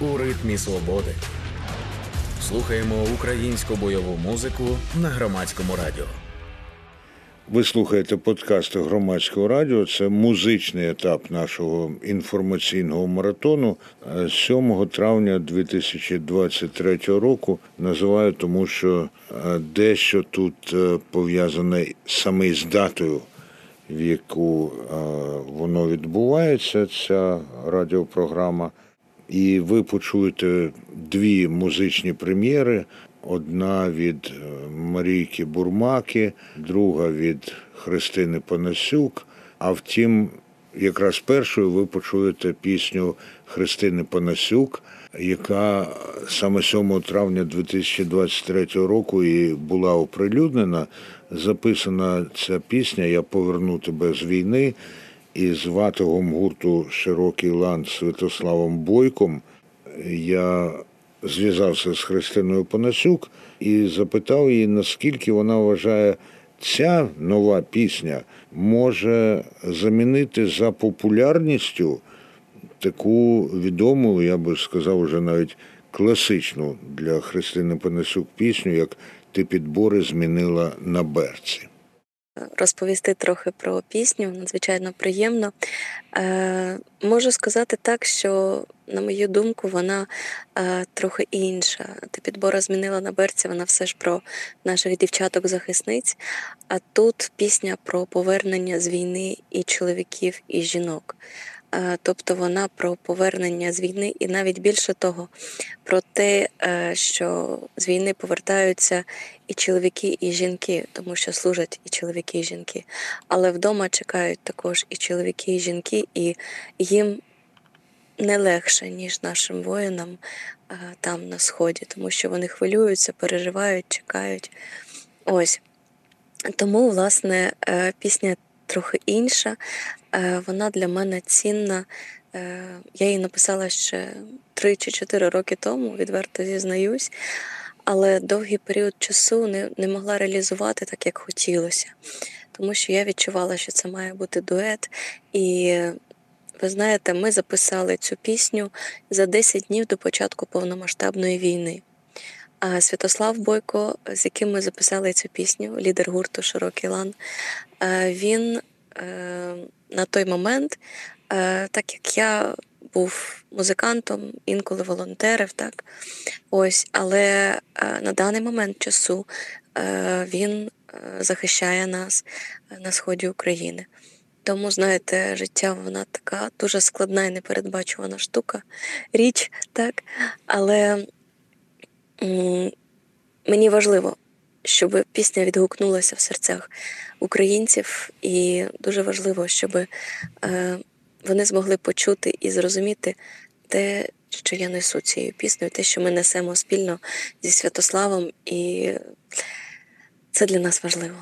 у ритмі свободи. Слухаємо українську бойову музику на громадському радіо. Ви слухаєте подкаст громадського радіо. Це музичний етап нашого інформаційного маратону 7 травня 2023 року. Називаю тому, що е, дещо тут е, пов'язане саме з датою, в яку е, воно відбувається. Ця радіопрограма. І ви почуєте дві музичні прем'єри. Одна від Марійки Бурмаки, друга від Христини Панасюк. А втім, якраз першою ви почуєте пісню Христини Панасюк, яка саме 7 травня 2023 року і була оприлюднена. Записана ця пісня Я поверну тебе з війни із ватогом гурту Широкий ланд Святославом Бойком. Я зв'язався з Христиною Панасюк і запитав її, наскільки вона вважає, ця нова пісня може замінити за популярністю таку відому, я би сказав, вже навіть класичну для Христини Панасюк пісню, як Ти підбори змінила на берці. Розповісти трохи про пісню надзвичайно приємно. Е, Можу сказати так, що, на мою думку, вона е, трохи інша. Ти підбора змінила на берці, вона все ж про наших дівчаток-захисниць. А тут пісня про повернення з війни і чоловіків, і жінок. Е, тобто вона про повернення з війни, і навіть більше того, про те, е, що з війни повертаються і чоловіки, і жінки, тому що служать і чоловіки, і жінки. Але вдома чекають також і чоловіки, і жінки, і їм не легше, ніж нашим воїнам е, там на сході, тому що вони хвилюються, переживають, чекають. Ось. Тому, власне, пісня трохи інша. Е, вона для мене цінна. Е, я її написала ще 3 чи 4 роки тому, відверто зізнаюсь, але довгий період часу не, не могла реалізувати так, як хотілося. Тому що я відчувала, що це має бути дует. І ви знаєте, ми записали цю пісню за 10 днів до початку повномасштабної війни. Святослав Бойко, з яким ми записали цю пісню, лідер гурту Широкий лан, е, він на той момент, е, так як я був музикантом, інколи волонтерив, так ось, але е, на даний момент часу е, він захищає нас на сході України. Тому, знаєте, життя вона така дуже складна і непередбачувана штука, річ, так, але мені важливо щоб пісня відгукнулася в серцях українців, і дуже важливо, щоб е, вони змогли почути і зрозуміти те, що я несу цією піснею, те, що ми несемо спільно зі Святославом, і це для нас важливо.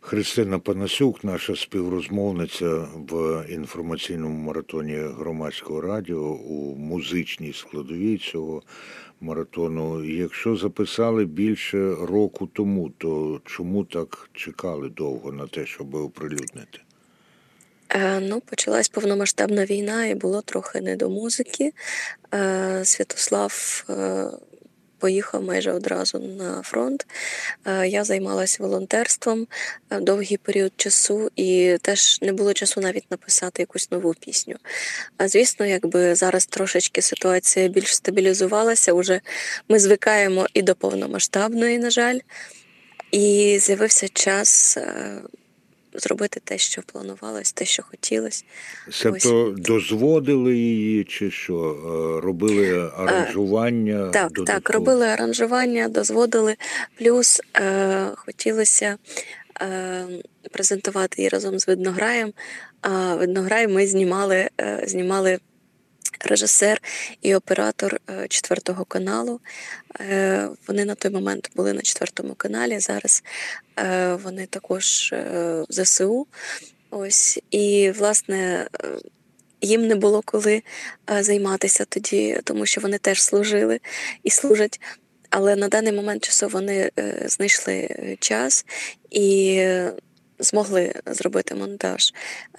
Христина Панасюк, наша співрозмовниця в інформаційному маратоні громадського радіо у музичній складовій цього маратону. Якщо записали більше року тому, то чому так чекали довго на те, щоб оприлюднити? Е, ну, почалась повномасштабна війна, і було трохи не до музики. Е, Святослав е, поїхав майже одразу на фронт. Е, я займалася волонтерством е, довгий період часу, і теж не було часу навіть написати якусь нову пісню. А Звісно, якби зараз трошечки ситуація більш стабілізувалася, уже ми звикаємо і до повномасштабної, на жаль, і з'явився час. Е, зробити те, що планувалось, те, що хотілось. Тобто дозводили її, чи що? Е, робили аранжування? Так, додатково? так, робили аранжування, дозводили, плюс е, хотілося е, презентувати її разом з виднограєм. А виднограй ми знімали, е, знімали режисер і оператор е, четвертого каналу. Е, вони на той момент були на четвертому каналі. Зараз е, вони також в ЗСУ. Ось і власне. Їм не було коли займатися тоді, тому що вони теж служили і служать. Але на даний момент часу вони знайшли час і змогли зробити монтаж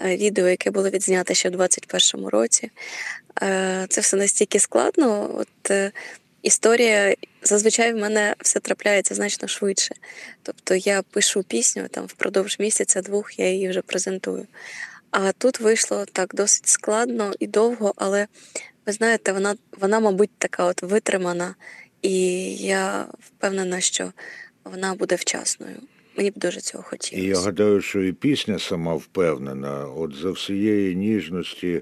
відео, яке було відзнято ще в 21-му році. Е, Це все настільки складно. От е, історія зазвичай в мене все трапляється значно швидше. Тобто я пишу пісню там впродовж місяця-двох, я її вже презентую. А тут вийшло так досить складно і довго, але ви знаєте, вона, вона, мабуть, така от витримана, і я впевнена, що вона буде вчасною. Мені б дуже цього І я гадаю, що і пісня сама впевнена. От за всієї ніжності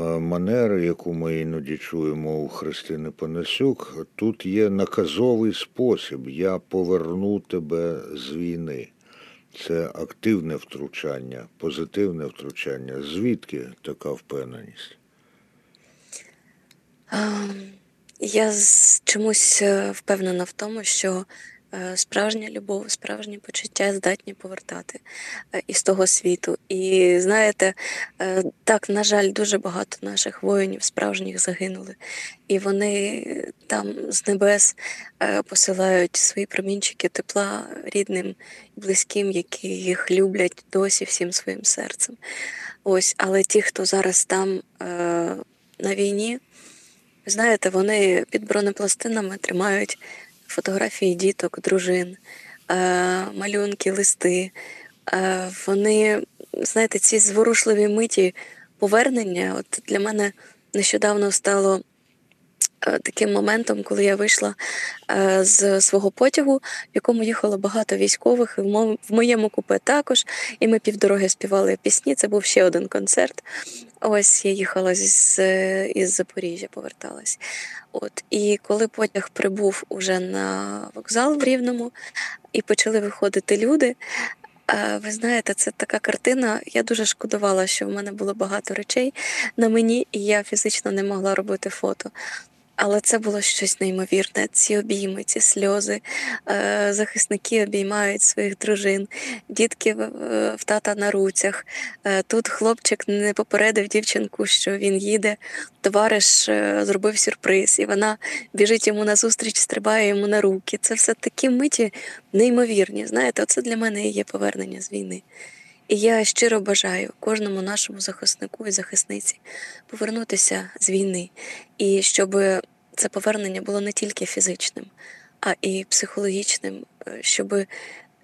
манери, яку ми іноді чуємо у Христини Панасюк, тут є наказовий спосіб Я поверну тебе з війни. Це активне втручання, позитивне втручання. Звідки така впевненість? Я з- чомусь е, впевнена в тому, що е, справжня любов, справжні почуття здатні повертати е, із того світу. І знаєте, е, так, на жаль, дуже багато наших воїнів справжніх загинули, і вони там з небес е, посилають свої промінчики тепла рідним і близьким, які їх люблять досі всім своїм серцем. Ось, але ті, хто зараз там е, на війні. Знаєте, вони під бронепластинами тримають фотографії діток, дружин, е, малюнки, листи. Е, вони, знаєте, ці зворушливі миті повернення, от для мене нещодавно стало е, таким моментом, коли я вийшла з свого потягу, в якому їхало багато військових, в моєму купе також. І ми півдороги співали пісні. Це був ще один концерт. Ось я їхала з, із Запоріжжя, поверталась. От і коли потяг прибув уже на вокзал в Рівному, і почали виходити люди. е, Ви знаєте, це така картина. Я дуже шкодувала, що в мене було багато речей на мені, і я фізично не могла робити фото. Але це було щось неймовірне. Ці обійми, ці сльози. Е, Захисники обіймають своїх дружин, дітки в, тата на руцях. Е, Тут хлопчик не попередив дівчинку, що він їде. Товариш е, зробив сюрприз, і вона біжить йому назустріч, стрибає йому на руки. Це все такі миті неймовірні. Знаєте, оце для мене і є повернення з війни. І я щиро бажаю кожному нашому захиснику і захисниці повернутися з війни, і щоб це повернення було не тільки фізичним, а і психологічним, е, щоб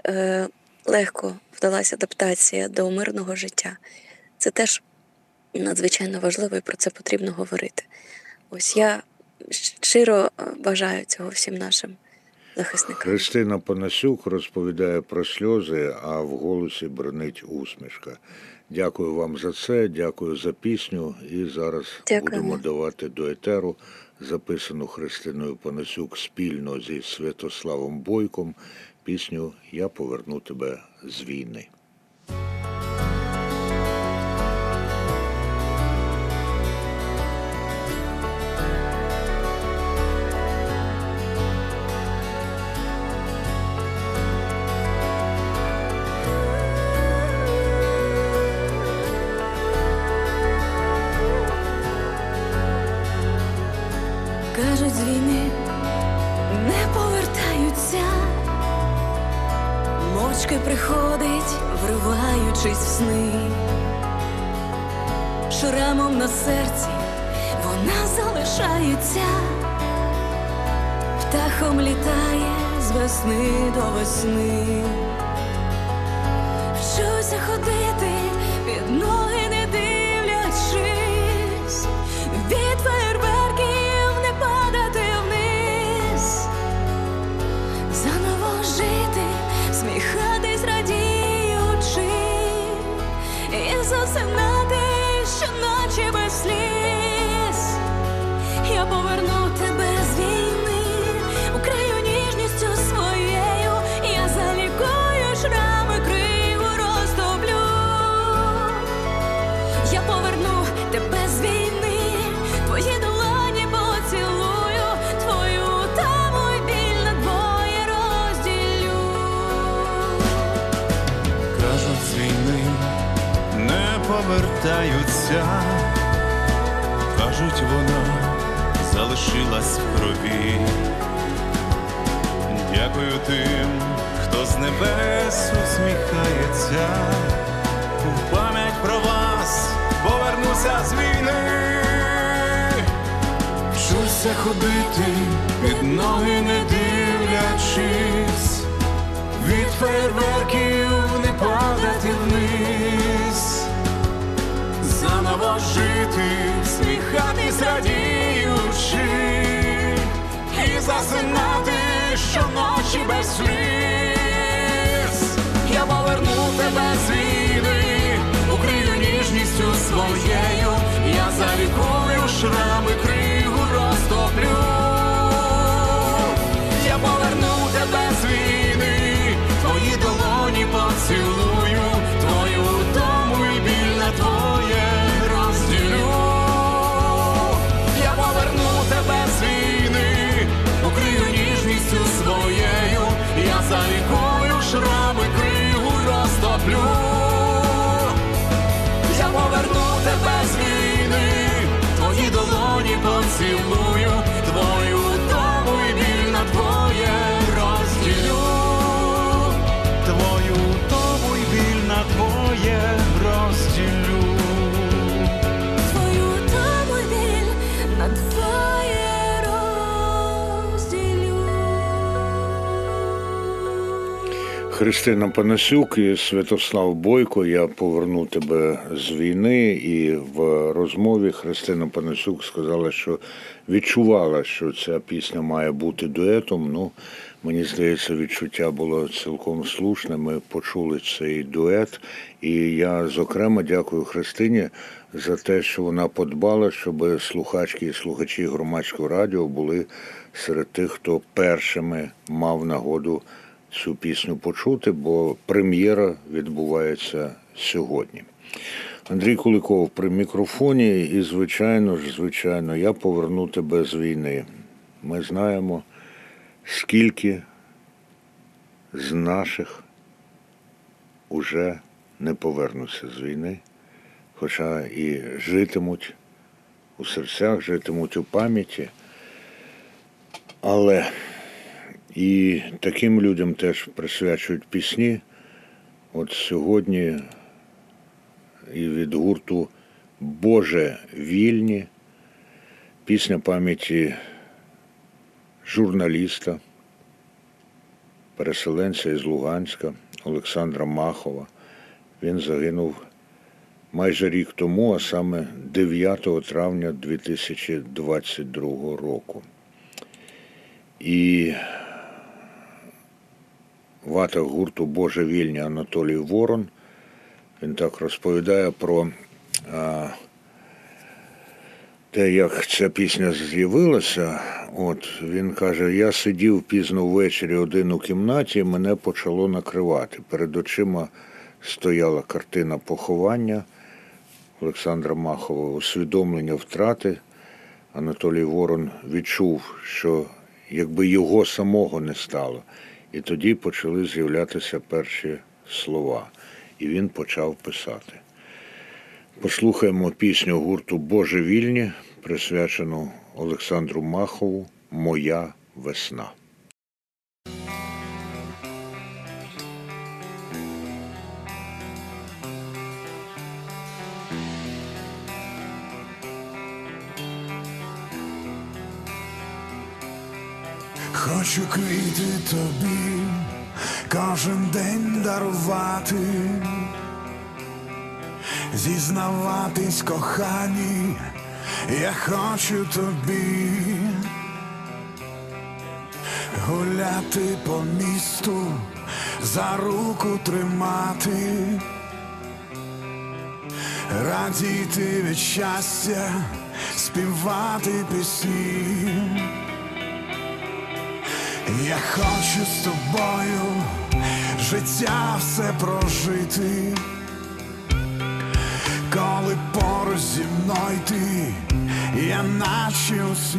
е, легко вдалася адаптація до мирного життя. Це теж надзвичайно важливо і про це потрібно говорити. Ось я щиро е, бажаю цього всім нашим захисникам. Христина Панасюк розповідає про сльози, а в голосі бронить усмішка. Дякую вам за це, дякую за пісню. І зараз Дякуємо. будемо давати до етеру записану Христиною Панасюк спільно зі Святославом Бойком пісню Я поверну тебе з війни. Кажуть, з війни не повертаються, мовчки приходить, вриваючись в сни. Шрамом на серці вона залишається, птахом літає з весни до весни. Повертаються, кажуть, вона залишилась в крові. Дякую тим, хто з небес усміхається, в пам'ять про вас повернуся з війни. Вчуся ходити, під ноги не дивлячись, від фейерверків заново жити, сміхатись радіючи, і засинати щоночі без сліз. Я поверну тебе з війни, укрию ніжністю своєю, я залікую шрами, кригу розтоплю. Христина Панасюк і Святослав Бойко. Я поверну тебе з війни. І в розмові Христина Панасюк сказала, що відчувала, що ця пісня має бути дуетом. Ну, мені здається, відчуття було цілком слушне. Ми почули цей дует. І я, зокрема, дякую Христині за те, що вона подбала, щоб слухачки і слухачі громадського радіо були серед тих, хто першими мав нагоду цю пісню почути, бо прем'єра відбувається сьогодні. Андрій Куликов при мікрофоні, і, звичайно ж, звичайно, я поверну тебе з війни. Ми знаємо, скільки з наших уже не повернуться з війни, хоча і житимуть у серцях, житимуть у пам'яті. Але і таким людям теж присвячують пісні. От сьогодні і від гурту Боже вільні пісня пам'яті журналіста, переселенця із Луганська Олександра Махова. Він загинув майже рік тому, а саме 9 травня 2022 року. І вата гурту Боже вільні Анатолій Ворон. Він так розповідає про те, як ця пісня з'явилася. От він каже: я сидів пізно ввечері один у кімнаті, і мене почало накривати. Перед очима стояла картина поховання Олександра Махова, усвідомлення втрати. Анатолій Ворон відчув, що якби його самого не стало. І тоді почали з'являтися перші слова. І він почав писати. Послухаємо пісню гурту Боже вільні, присвячену Олександру Махову Моя весна. Хочу квіти тобі кожен день дарувати, зізнаватись кохані, я хочу тобі. Гуляти по місту, за руку тримати, радіти від щастя, співати пісні. Я хочу з тобою життя все прожити, коли поруч зі мною ти, я наче у.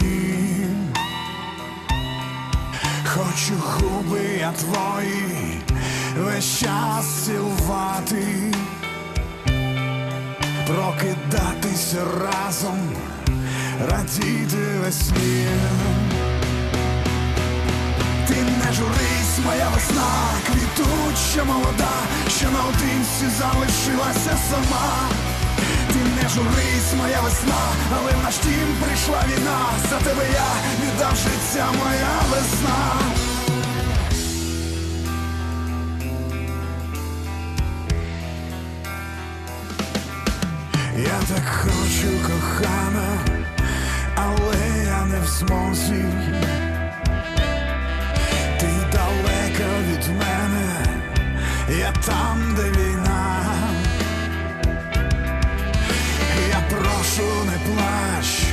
Хочу губи я твої весь час цілувати, прокидатися разом, радіти весні. Не журись, моя весна, квітуча молода, що наодинці залишилася сама. Ти не журись, моя весна, але в наш дім прийшла війна. За тебе я віддав життя, моя весна. Я так хочу, кохана, але я не в змозі. Від мене, я там, де війна. Я прошу, не плач,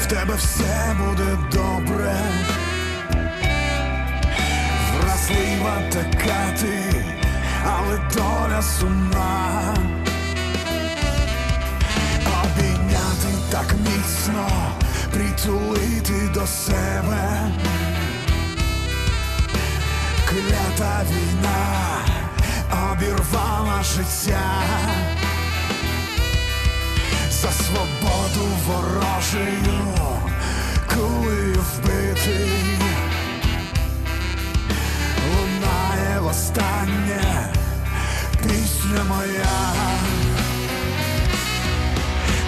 в тебе все буде добре. Вразлива така ти, але доля сумна. Обійняти так міцно, притулити до себе. Клята війна обірвала життя за свободу ворожою, кулею вбитий, лунає востаннє пісня моя.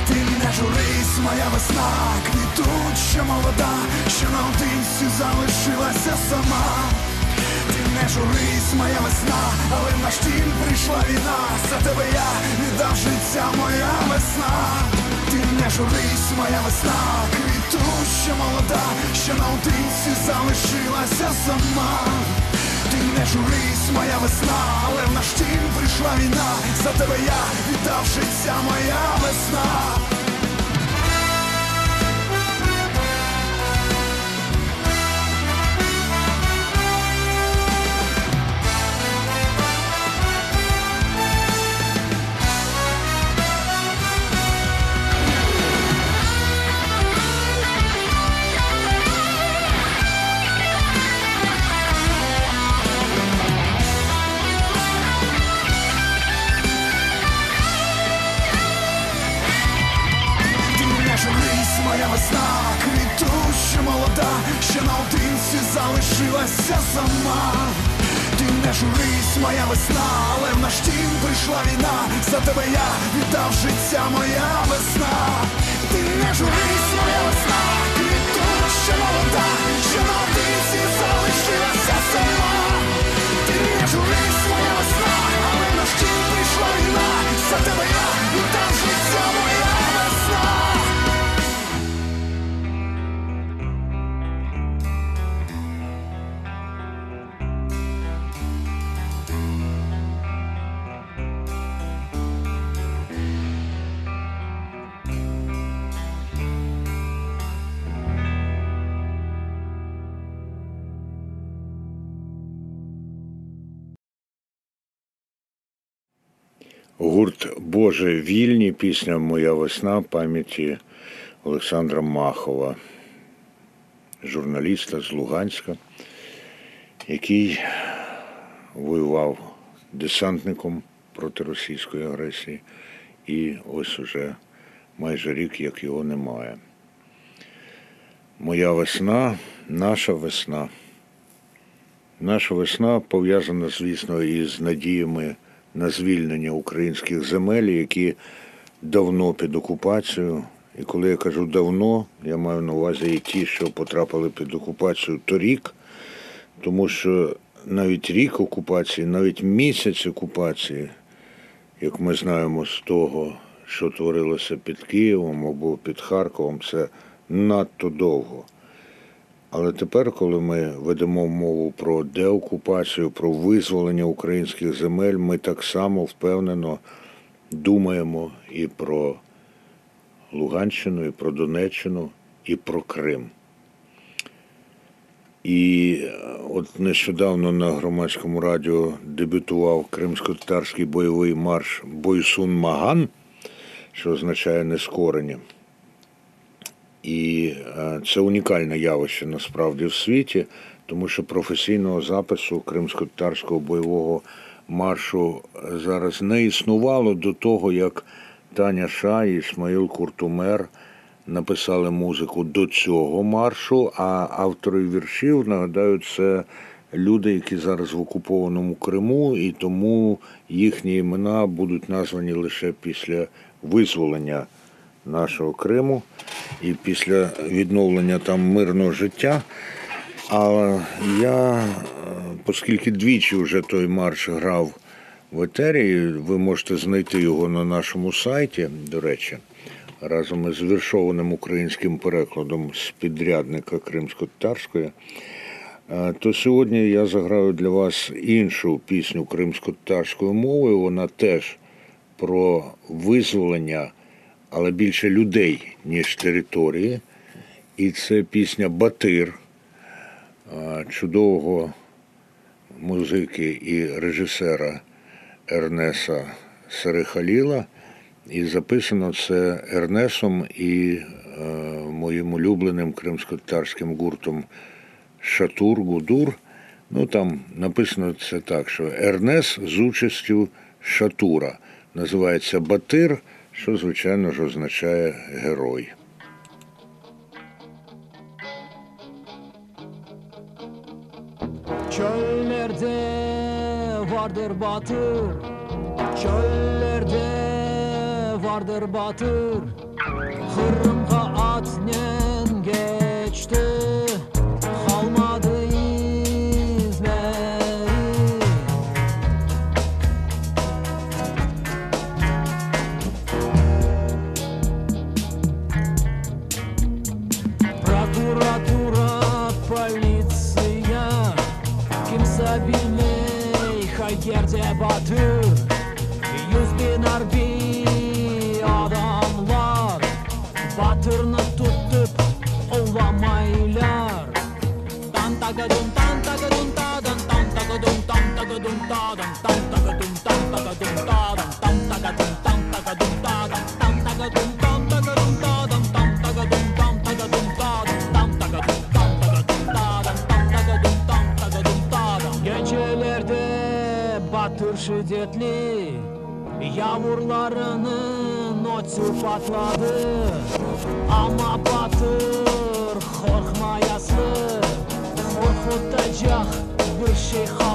Ти не журись, моя весна, квітуча молода, що наодинці залишилася сама. Не журись, моя весна, але в наш дім прийшла війна. За тебе я віддав життя, моя весна. Ти не журись, моя весна, квітуча молода, що наодинці залишилася сама. Ти не журись, моя весна, але в наш дім прийшла війна. За тебе я віддав життя, моя весна. Тебе я віддав життя, моя Боже вільні, пісня Моя весна пам'яті Олександра Махова, журналіста з Луганська, який воював десантником проти російської агресії, і ось уже майже рік, як його немає. Моя весна, наша весна. Наша весна пов'язана, звісно, із надіями на звільнення українських земель, які давно під окупацією. І коли я кажу давно, я маю на увазі і ті, що потрапили під окупацію торік, тому що навіть рік окупації, навіть місяць окупації, як ми знаємо з того, що творилося під Києвом або під Харковом, це надто довго. Але тепер, коли ми ведемо мову про деокупацію, про визволення українських земель, ми так само впевнено думаємо і про Луганщину, і про Донеччину, і про Крим. І е, от нещодавно на громадському радіо дебютував кримсько-татарський бойовий марш Бойсун Маган, що означає нескорення. І е, це унікальне явище насправді в світі, тому що професійного запису кримсько-татарського бойового маршу зараз не існувало до того, як Таня Ша і Ісмаїл Куртумер написали музику до цього маршу, а автори віршів, нагадаю, це люди, які зараз в окупованому Криму, і тому їхні імена будуть названі лише після визволення нашого Криму і після відновлення там мирного життя. А я, е, оскільки двічі вже той марш грав в етері, ви можете знайти його на нашому сайті, до речі, разом із віршованим українським перекладом з підрядника кримсько-татарської. Е, То сьогодні я заграю для вас іншу пісню кримсько-татарською мовою. Вона теж про визволення, але більше людей, ніж території. І це пісня Батир чудового музики і режисера Ернеса Серехаліла. І записано це Ернесом і е, моїм улюбленим кримсько-татарським гуртом Шатур Гудур. Ну там написано це так, що Ернес з участю Шатура. Називається Батир, що, звичайно ж, означає герой. Çöllerde vardır batır Çöllerde vardır batır Hırrımga şiddetli Yağmurlarının otu patladı. Ama batır korkmayaslı Korkutacak bir şey kalmadı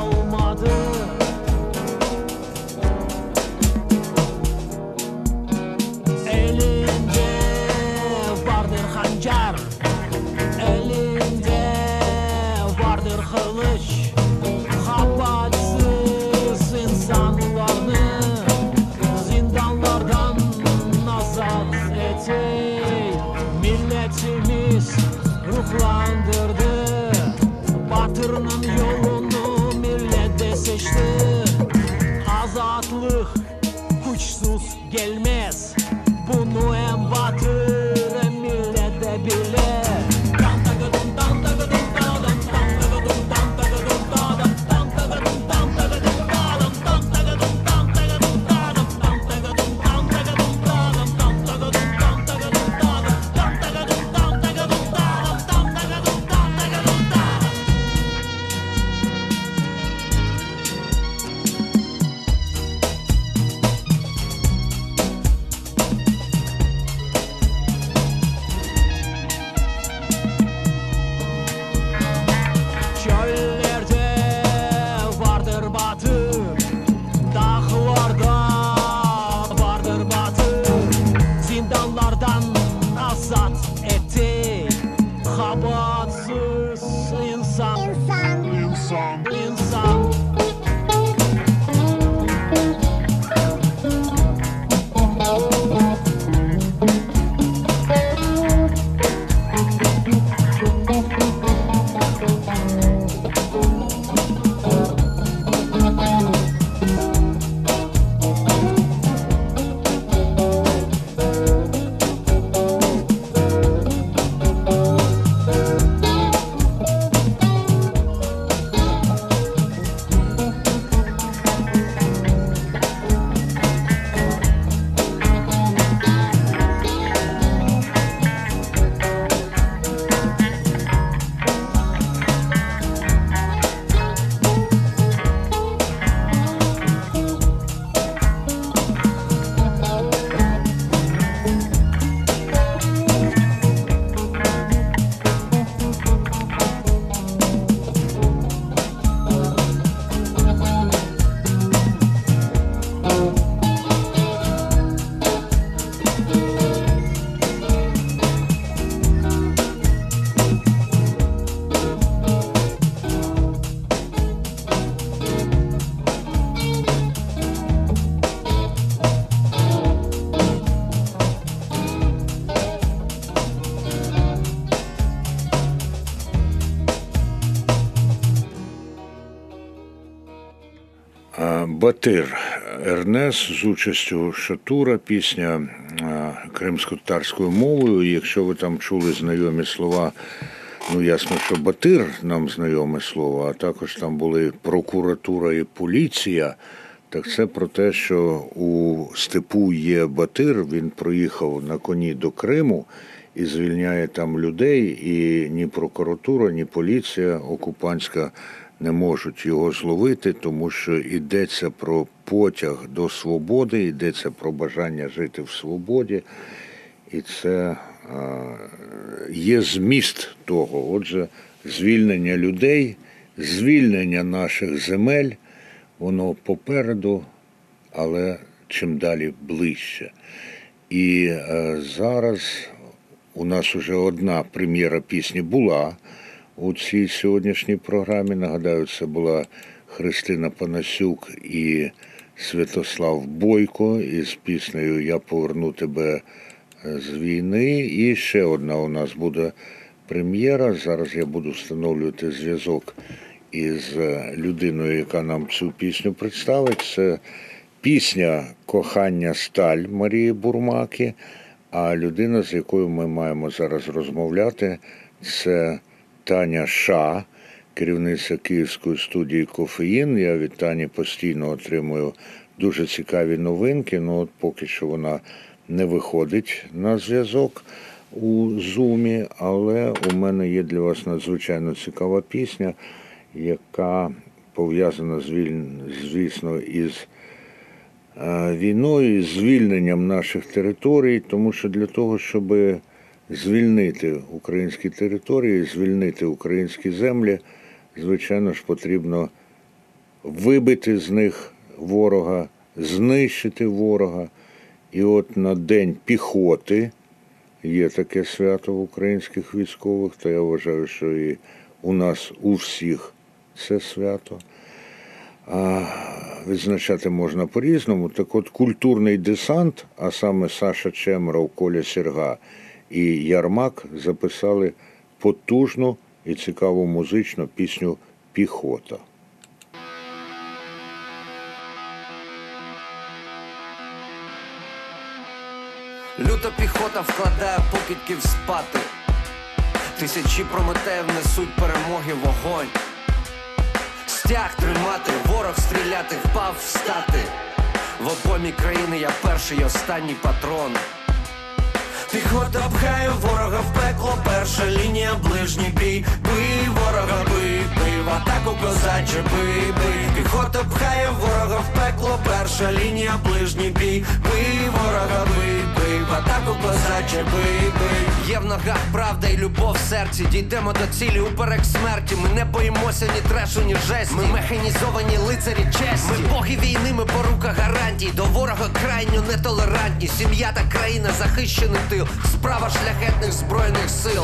Батир Ернес з участю Шатура, пісня кримсько-татарською мовою. Якщо ви там чули знайомі слова, ну ясно, що Батир нам знайоме слово, а також там були прокуратура і поліція. Так це про те, що у степу є Батир, він проїхав на коні до Криму і звільняє там людей, і ні прокуратура, ні поліція окупантська не можуть його зловити, тому що йдеться про потяг до свободи, йдеться про бажання жити в свободі. І це є зміст того. Отже, звільнення людей, звільнення наших земель, воно попереду, але чим далі ближче. І е, зараз у нас уже одна прем'єра пісні була у цій сьогоднішній програмі. Нагадаю, це була Христина Панасюк і Святослав Бойко із піснею Я поверну тебе з війни. І ще одна у нас буде прем'єра. Зараз я буду встановлювати зв'язок із людиною, яка нам цю пісню представить. Це пісня Кохання Сталь Марії Бурмаки. А людина, з якою ми маємо зараз розмовляти, це Таня Ша, керівниця Київської студії Кофеїн. Я від Тані постійно отримую дуже цікаві новинки. Ну от поки що вона не виходить на зв'язок у Зумі, але у мене є для вас надзвичайно цікава пісня, яка пов'язана звісно із е, війною, з звільненням наших територій, тому що для того, щоб звільнити українські території, звільнити українські землі, звичайно ж, потрібно вибити з них ворога, знищити ворога. І от на День піхоти є таке свято в українських військових, то я вважаю, що і у нас у всіх це свято. А відзначати можна по-різному. Так от культурний десант, а саме Саша Чемеров, Коля Серга і Ярмак записали потужну і цікаву музичну пісню Піхота. Люта піхота вкладає покидьків спати. Тисячі прометеїв несуть перемоги вогонь. Стяг тримати, ворог стріляти, впав встати. В обомі країни я перший і останній патрон. Піхота пхає ворога в пекло, перша лінія, ближній бій. Бий ворога, бий, бий, в атаку козаче, бий, бий. Піхота пхає ворога в пекло, перша лінія, ближній бій. Бий ворога, бий, атаку козаче. Є в ногах правда і любов в серці. Дійдемо до цілі уперек смерті. Ми не боїмося ні трешу, ні жесті. Ми механізовані лицарі честі. Ми боги війни, ми порука гарантій. До ворога крайньо нетолерантні. Сім'я та країна захищений тил. Справа шляхетних збройних сил.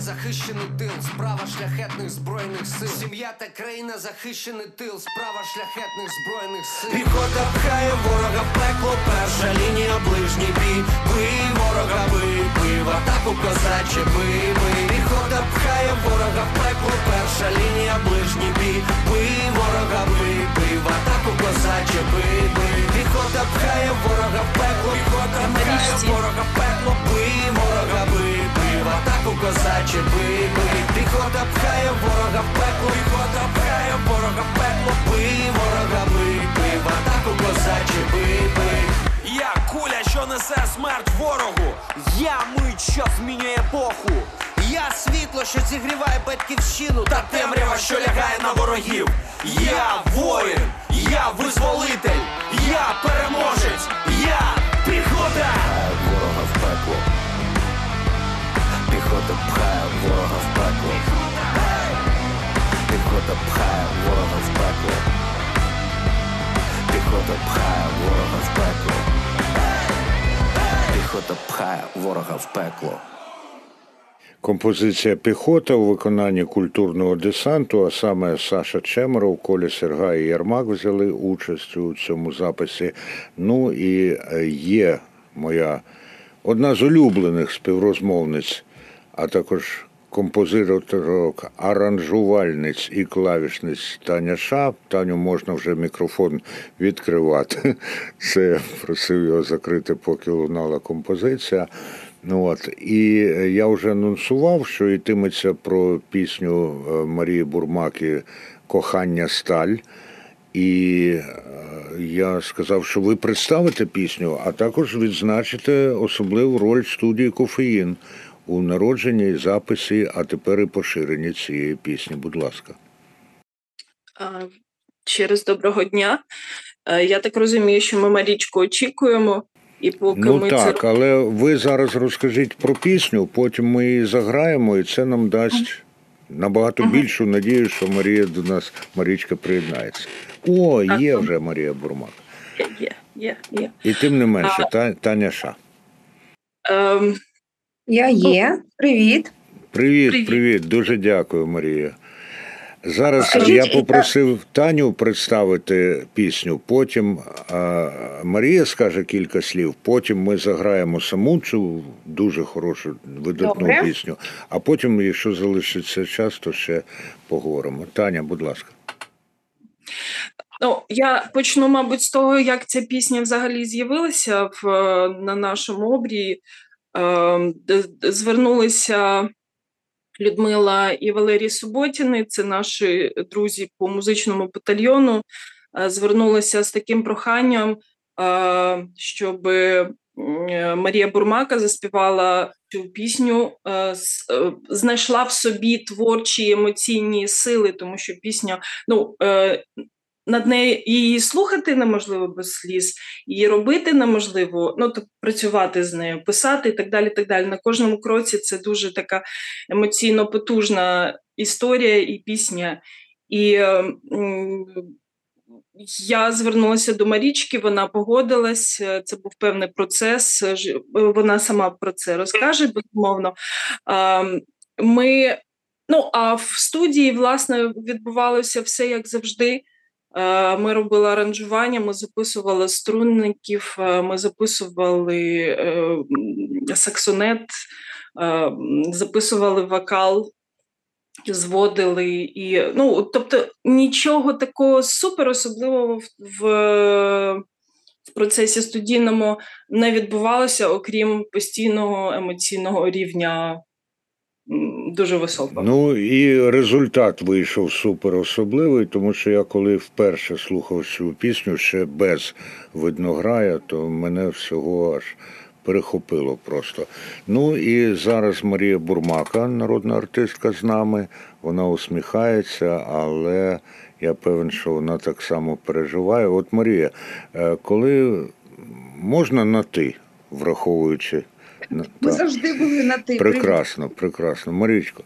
Захищений тил. Справа шляхетних збройних сил. Сім'я та країна захищений тил. Справа шляхетних збройних сил. Піхота пхає ворога в пекло. Перша лінія, ближній бій. Бий ворога, бий, бий, в атаку козаче, бий, бий. Піхота пхає ворога в пекло. Перша лінія, ближній бій. Бий ворога, бий, бий, в атаку козаче, бий, бий. Піхота пхає ворога в пекло. Піхота пхає ворога в пекло. Бий ворога, бий, в атаку козаче, бий, бий. Піхота пхає ворога в пекло. Піхота пхає ворога в пекло. Бий ворога, бий, в атаку козаче, бий. Я куля, що несе смерть ворогу. Я мить, що змінює епоху. Я світло, що зігріває батьківщину, Та темрява, що лягає на ворогів. Я воїн, я визволитель, я переможець, я піхота. ворога в пекло. Піхота пхає ворога в пекло. Піхота пхає ворога в пекло. Композиція піхота у виконанні культурного десанту, а саме Саша Чемеров, Коля Серга і Ярмак взяли участь у цьому записі. Ну і е, є моя одна з улюблених співрозмовниць, а також композиторок, аранжувальниць і клавішниць Таня Ша. Таню можна вже мікрофон відкривати. Це просив його закрити, поки лунала композиція. Ну, от. І я вже анонсував, що йтиметься про пісню е, Марії Бурмаки Кохання сталь. І е, я сказав, що ви представите пісню, а також відзначите особливу роль студії Кофеїн у народженні, записі, а тепер і поширенні цієї пісні. Будь ласка. А, Ще раз доброго дня. Е, Я так розумію, що ми Марічку очікуємо, і поки Ну ми так, це але ви зараз розкажіть про пісню, потім ми її заграємо, і це нам дасть набагато більшу надію, що Марія до нас, Марічка, приєднається. О, є вже Марія Бурмак. є, є, є. І тим не менше, Та- Таня Ша. Ем, Я є. Привіт. Привіт, Привіт. привіт, дуже дякую, Марія. Зараз Скажіть, я попросив Таню представити пісню. Потім а, Марія скаже кілька слів. Потім ми заграємо саму цю дуже хорошу видатну Добре. пісню. А потім, якщо залишиться час, то ще поговоримо. Таня, будь ласка. Ну, я почну, мабуть, з того, як ця пісня взагалі з'явилася в, е, на нашому обрії. Ем, Звернулися Людмила і Валерій Суботіни, це наші друзі по музичному батальйону. е, Звернулися з таким проханням, е, щоб е, Марія Бурмака заспівала цю пісню, знайшла в собі творчі емоційні сили, тому що пісня, ну. Над нею її слухати неможливо без сліз, її робити неможливо, ну тобто працювати з нею, писати і так далі. так далі. На кожному кроці це дуже така емоційно потужна історія і пісня. І я звернулася до Марічки, вона погодилась. Це був певний процес. Вона сама про це розкаже, безумовно. Ми, ну а в студії, власне, відбувалося все як завжди. Е, Ми робили аранжування, ми записували струнників, е, ми записували е, саксонет, записували вокал, зводили і ну, тобто нічого такого супер особливого в, в, в процесі студійному не відбувалося, окрім постійного емоційного рівня дуже високого. Ну і результат вийшов супер особливий, тому що я коли вперше слухав цю пісню ще без виднограя, то мене всього аж перехопило просто. Ну і зараз Марія Бурмака, народна артистка з нами, вона усміхається, але я певен, що вона так само переживає. От Марія, е, коли можна на ти, враховуючи на- Ми завжди були на ти. Прекрасно, прекрасно. Марічко,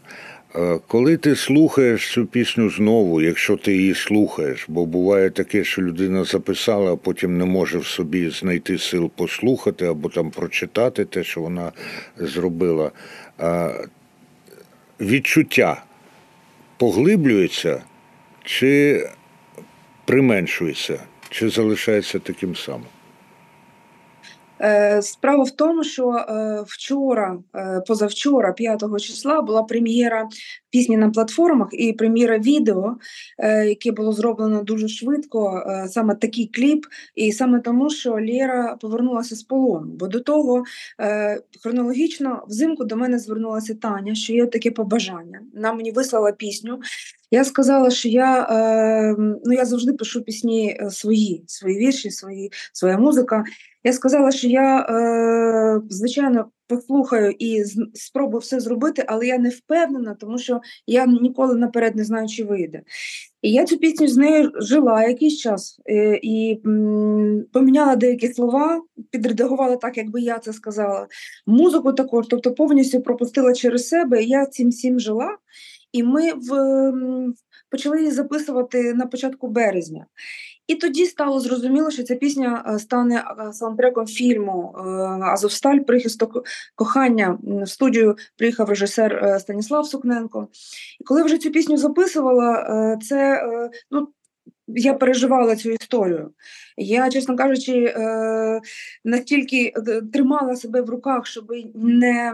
е, коли ти слухаєш цю пісню знову, якщо ти її слухаєш, бо буває таке, що людина записала, а потім не може в собі знайти сил послухати або там прочитати те, що вона зробила. Відчуття поглиблюється чи применшується, чи залишається таким самим? Е, Справа в тому, що е, вчора, е, позавчора, 5 числа, була прем'єра пісні на платформах і прем'єра відео, яке було зроблено дуже швидко, саме такий кліп, і саме тому, що Лєра повернулася з полону. Бо до того хронологічно взимку до мене звернулася Таня, що є таке побажання. Вона мені вислала пісню. Я сказала, що я, е, ну, я завжди пишу пісні е, свої, свої вірші, свої, своя музика. Я сказала, що я, е, звичайно, послухаю і спробую все зробити, але я не впевнена, тому що я ніколи наперед не знаю, чи вийде. І я цю пісню з нею жила якийсь час е, і м, поміняла деякі слова, підредагувала так, якби я це сказала. Музику також, тобто повністю пропустила через себе. І я цим всім жила. І ми в, почали її записувати на початку березня. І тоді стало зрозуміло, що ця пісня е, стане е, саундтреком фільму е, Азовсталь прихисток кохання. В студію приїхав режисер Станіслав Сукненко. І коли вже цю пісню записувала, це ну. Я переживала цю історію. Я, чесно кажучи, настільки тримала себе в руках, щоб не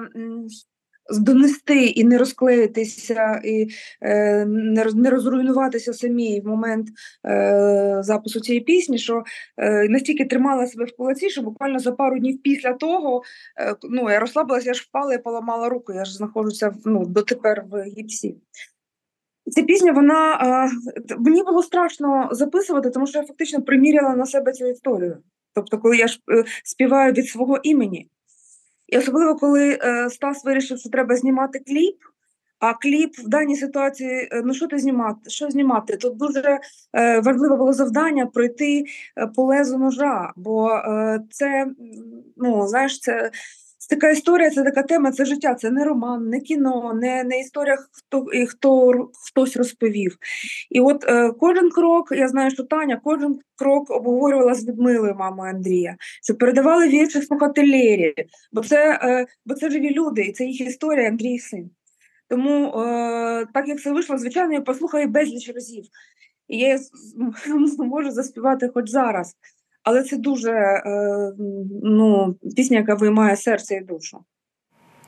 донести і не розклеїтися, і е, не, роз- не розруйнуватися самі в момент е, запису цієї пісні, що е, настільки тримала себе в кулаці, що буквально за пару днів після того е, ну, я розслабилася, я ж впала і поламала руку, я ж знаходжуся ну, дотепер в гіпсі. Ця пісня, вона а, мені було страшно записувати, тому що я фактично приміряла на себе цю історію. Тобто, коли я ж е, співаю від свого імені. І особливо, коли е, Стас вирішив, що треба знімати кліп. А кліп в даній ситуації, е, ну що ти знімати? Що знімати? Тут дуже е, важливе було завдання пройти е, по лезу ножа, бо е, це, ну знаєш, це, така історія, це така тема, це життя, це не роман, не кіно, не, не історія, хто, і хто хтось розповів. І от е, кожен крок, я знаю, що Таня кожен крок обговорювала з Людмилою, мамою Андрія, що передавали вірші слухати Лєрі, бо це, е, бо це живі люди, і це їх історія, Андрій син. Тому, е, так як це вийшло, звичайно, я послухаю безліч разів. І я можу заспівати хоч зараз. Але це дуже е, ну, пісня, яка виймає серце і душу.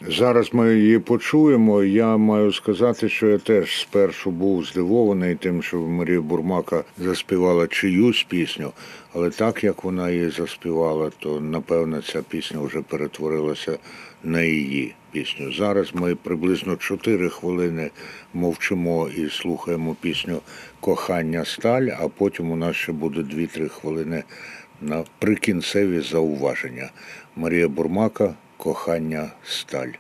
Зараз ми її почуємо. Я маю сказати, що я теж спершу був здивований тим, що Марія Бурмака заспівала чиюсь пісню, але так як вона її заспівала, то напевно ця пісня вже перетворилася на її пісню. Зараз ми приблизно 4 хвилини мовчимо і слухаємо пісню Кохання сталь, а потім у нас ще буде 2-3 хвилини на прикінцеві зауваження. Марія Бурмака Кохання сталь.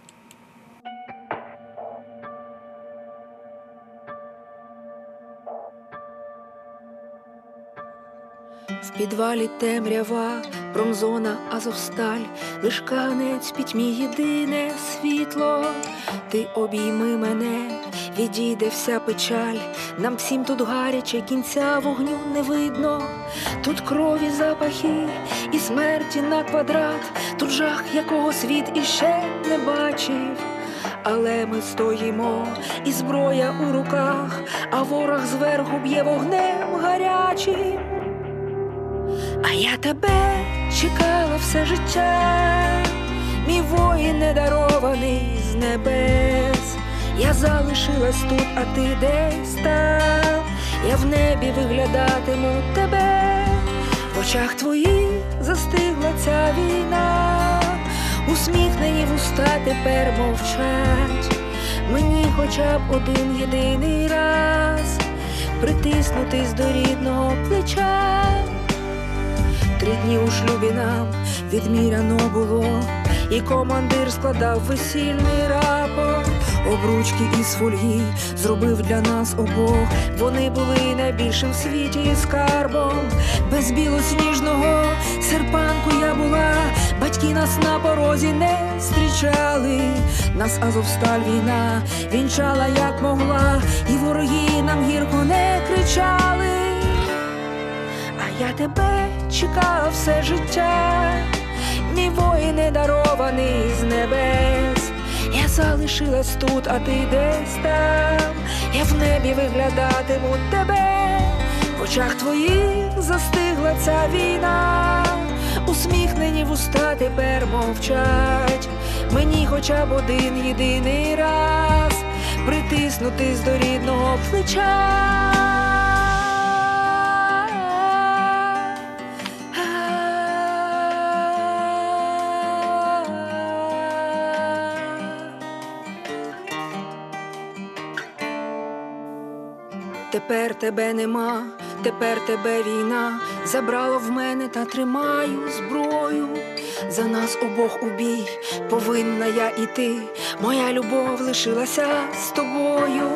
Підвалі темрява, промзона Азовсталь, лиш канець пітьмі єдине світло. Ти обійми мене, відійде вся печаль. Нам всім тут гаряче, кінця вогню не видно. Тут крові запахи і смерті на квадрат, тут жах, якого світ іще не бачив. Але ми стоїмо, і зброя у руках, а ворог зверху б'є вогнем гарячим. А я тебе чекала все життя, мій воїн недарований з небес. Я залишилась тут, а ти десь там. Я в небі виглядатиму тебе, в очах твоїх застигла ця війна, усміхнені вуста тепер мовчать. Мені хоча б один єдиний раз притиснутись до рідного плеча. Три дні у шлюбі нам відміряно було, і командир складав весільний рапорт. Обручки із фольги зробив для нас обох. Вони були найбільшим в світі скарбом. Без білосніжного серпанку я була, батьки нас на порозі не зустрічали. Нас Азовсталь війна вінчала як могла, і вороги нам гірко не кричали. А я тебе чекала все життя, мій воїн недарований з небес. Я залишилась тут, а ти десь там. Я в небі виглядатиму тебе, в очах твоїх застигла ця війна, усміхнені вуста тепер мовчать. Мені хоча б один єдиний раз притиснутись до рідного плеча. Тепер тебе нема, тепер тебе війна забрала в мене та тримаю зброю. За нас обох у бій повинна я іти. Моя любов лишилася з тобою.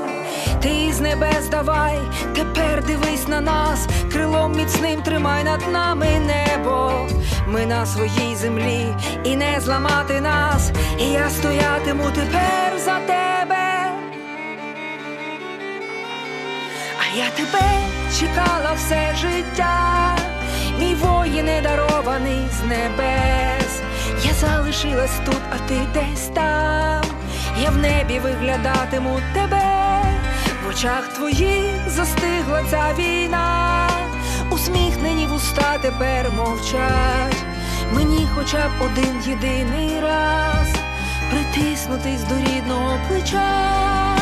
Ти з небес давай, тепер дивись на нас, крилом міцним тримай над нами небо. Ми на своїй землі і не зламати нас. І я стоятиму тепер за тебе. Я тебе чекала все життя, мій воїн недарований з небес. Я залишилась тут, а ти десь там. Я в небі виглядатиму тебе, в очах твоїх застигла ця війна, усміхнені вуста тепер мовчать. Мені хоча б один єдиний раз притиснутись до рідного очах.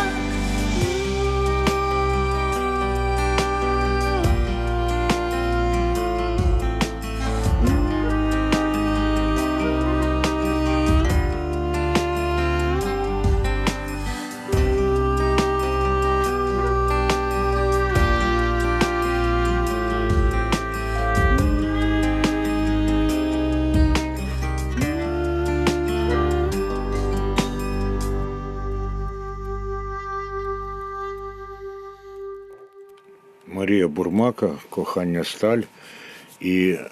Марія Кохання сталь. І е,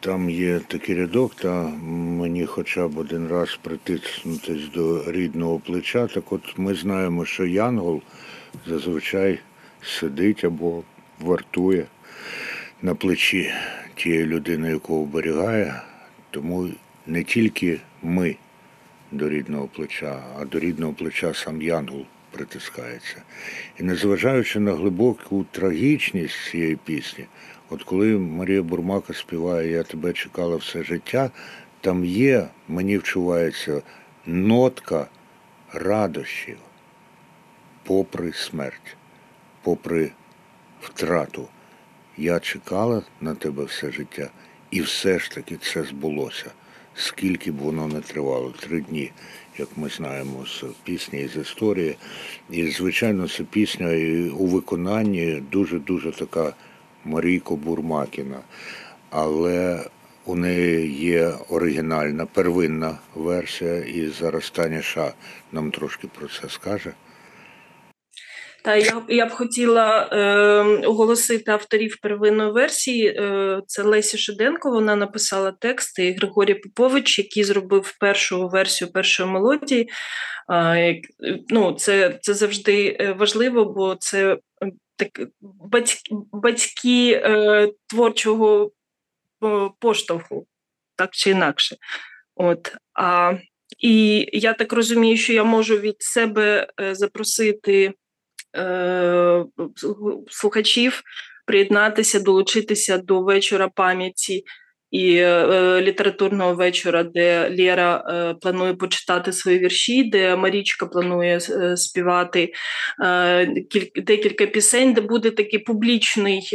там є такий рядок, та мені хоча б один раз притиснутись до рідного плеча. Так от ми знаємо, що Янгол зазвичай сидить або вартує на плечі тієї людини, яку оберігає. Тому не тільки ми до рідного плеча, а до рідного плеча сам Янгол притискається. І незважаючи на глибоку трагічність цієї пісні, от коли Марія Бурмака співає Я тебе чекала все життя, там є, мені вчувається, нотка радощів, попри смерть, попри втрату. Я чекала на тебе все життя, і все ж таки це збулося. Скільки б воно не тривало, три дні, як ми знаємо з пісні з історії. І, звичайно, це пісня у виконанні дуже-дуже така Марійко Бурмакіна. Але у неї є оригінальна, первинна версія, і зараз Таня Ша нам трошки про це скаже. Та я, я б хотіла е, оголосити авторів первинної версії. Е, це Лесі Шеденко. Вона написала тексти і Григорій Попович, який зробив першу версію першої мелодії. Е, ну, це, це завжди е, важливо, бо це е, так, батьки, батьки е, творчого е, поштовху, так чи інакше. От. А, і я так розумію, що я можу від себе запросити е, слухачів приєднатися, долучитися до вечора пам'яті і е, літературного вечора, де Лєра е, планує почитати свої вірші, де Марічка планує співати кіль- декілька пісень, де буде такий публічний.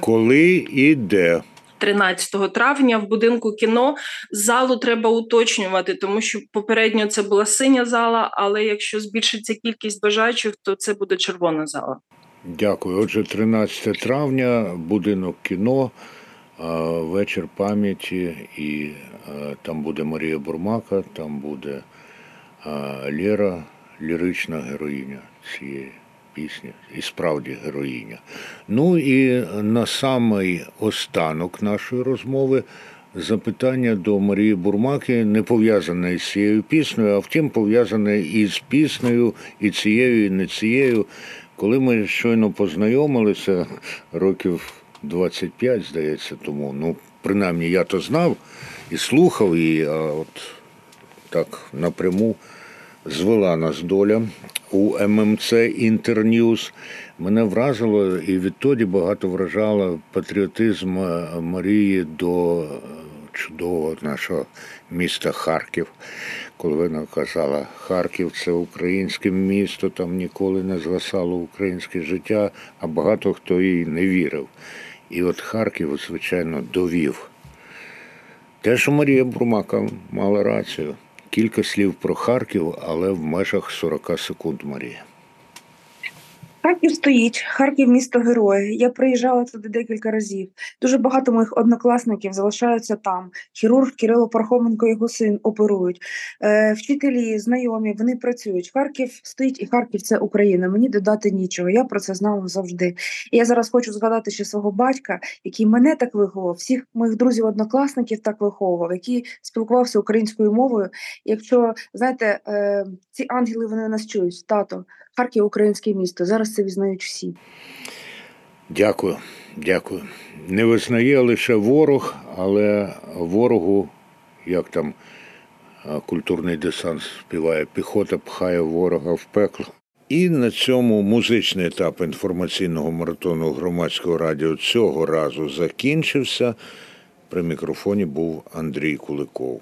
Коли і де? 13 травня в будинку кіно залу треба уточнювати, тому що попередньо це була синя зала, але якщо збільшиться кількість бажаючих, то це буде червона зала. Дякую. Отже, 13 травня, будинок кіно, вечір пам'яті, і там буде Марія Бурмака, там буде а, Лєра, лірична героїня цієї пісні, і справді героїня. Ну і на самий останок нашої розмови запитання до Марії Бурмаки не пов'язане з цією піснею, а втім пов'язане і з піснею, і цією, і не цією. Коли ми щойно познайомилися років 25, здається, тому, ну, принаймні я то знав і слухав її, а от так напряму звела нас доля у ММЦ Інтерньюз. Мене вразило і відтоді багато вражало патріотизм е, Марії до е, чудового нашого міста Харків. Коли вона казала, Харків це українське місто, там ніколи не згасало українське життя, а багато хто їй не вірив. І от Харків, звичайно, довів. Те, що Марія Бурмака мала рацію. Кілька слів про Харків, але в межах 40 секунд, Марія. Харків стоїть, Харків місто героє. Я приїжджала туди декілька разів. Дуже багато моїх однокласників залишаються там. Хірург Кирило Пархоменко, його син оперують. Е, вчителі, знайомі, вони працюють. Харків стоїть і Харків це Україна. Мені додати нічого. Я про це знала завжди. І я зараз хочу згадати ще свого батька, який мене так виховував, всіх моїх друзів-однокласників так виховував, який спілкувався українською мовою. Якщо знаєте, е, ці ангели вони нас чують, тато, Харків українське місто. Зараз це візнають всі. Дякую, дякую. Не визнає лише ворог, але ворогу, як там культурний десант співає, піхота пхає ворога в пекло. І на цьому музичний етап інформаційного маратону громадського радіо цього разу закінчився. При мікрофоні був Андрій Куликов.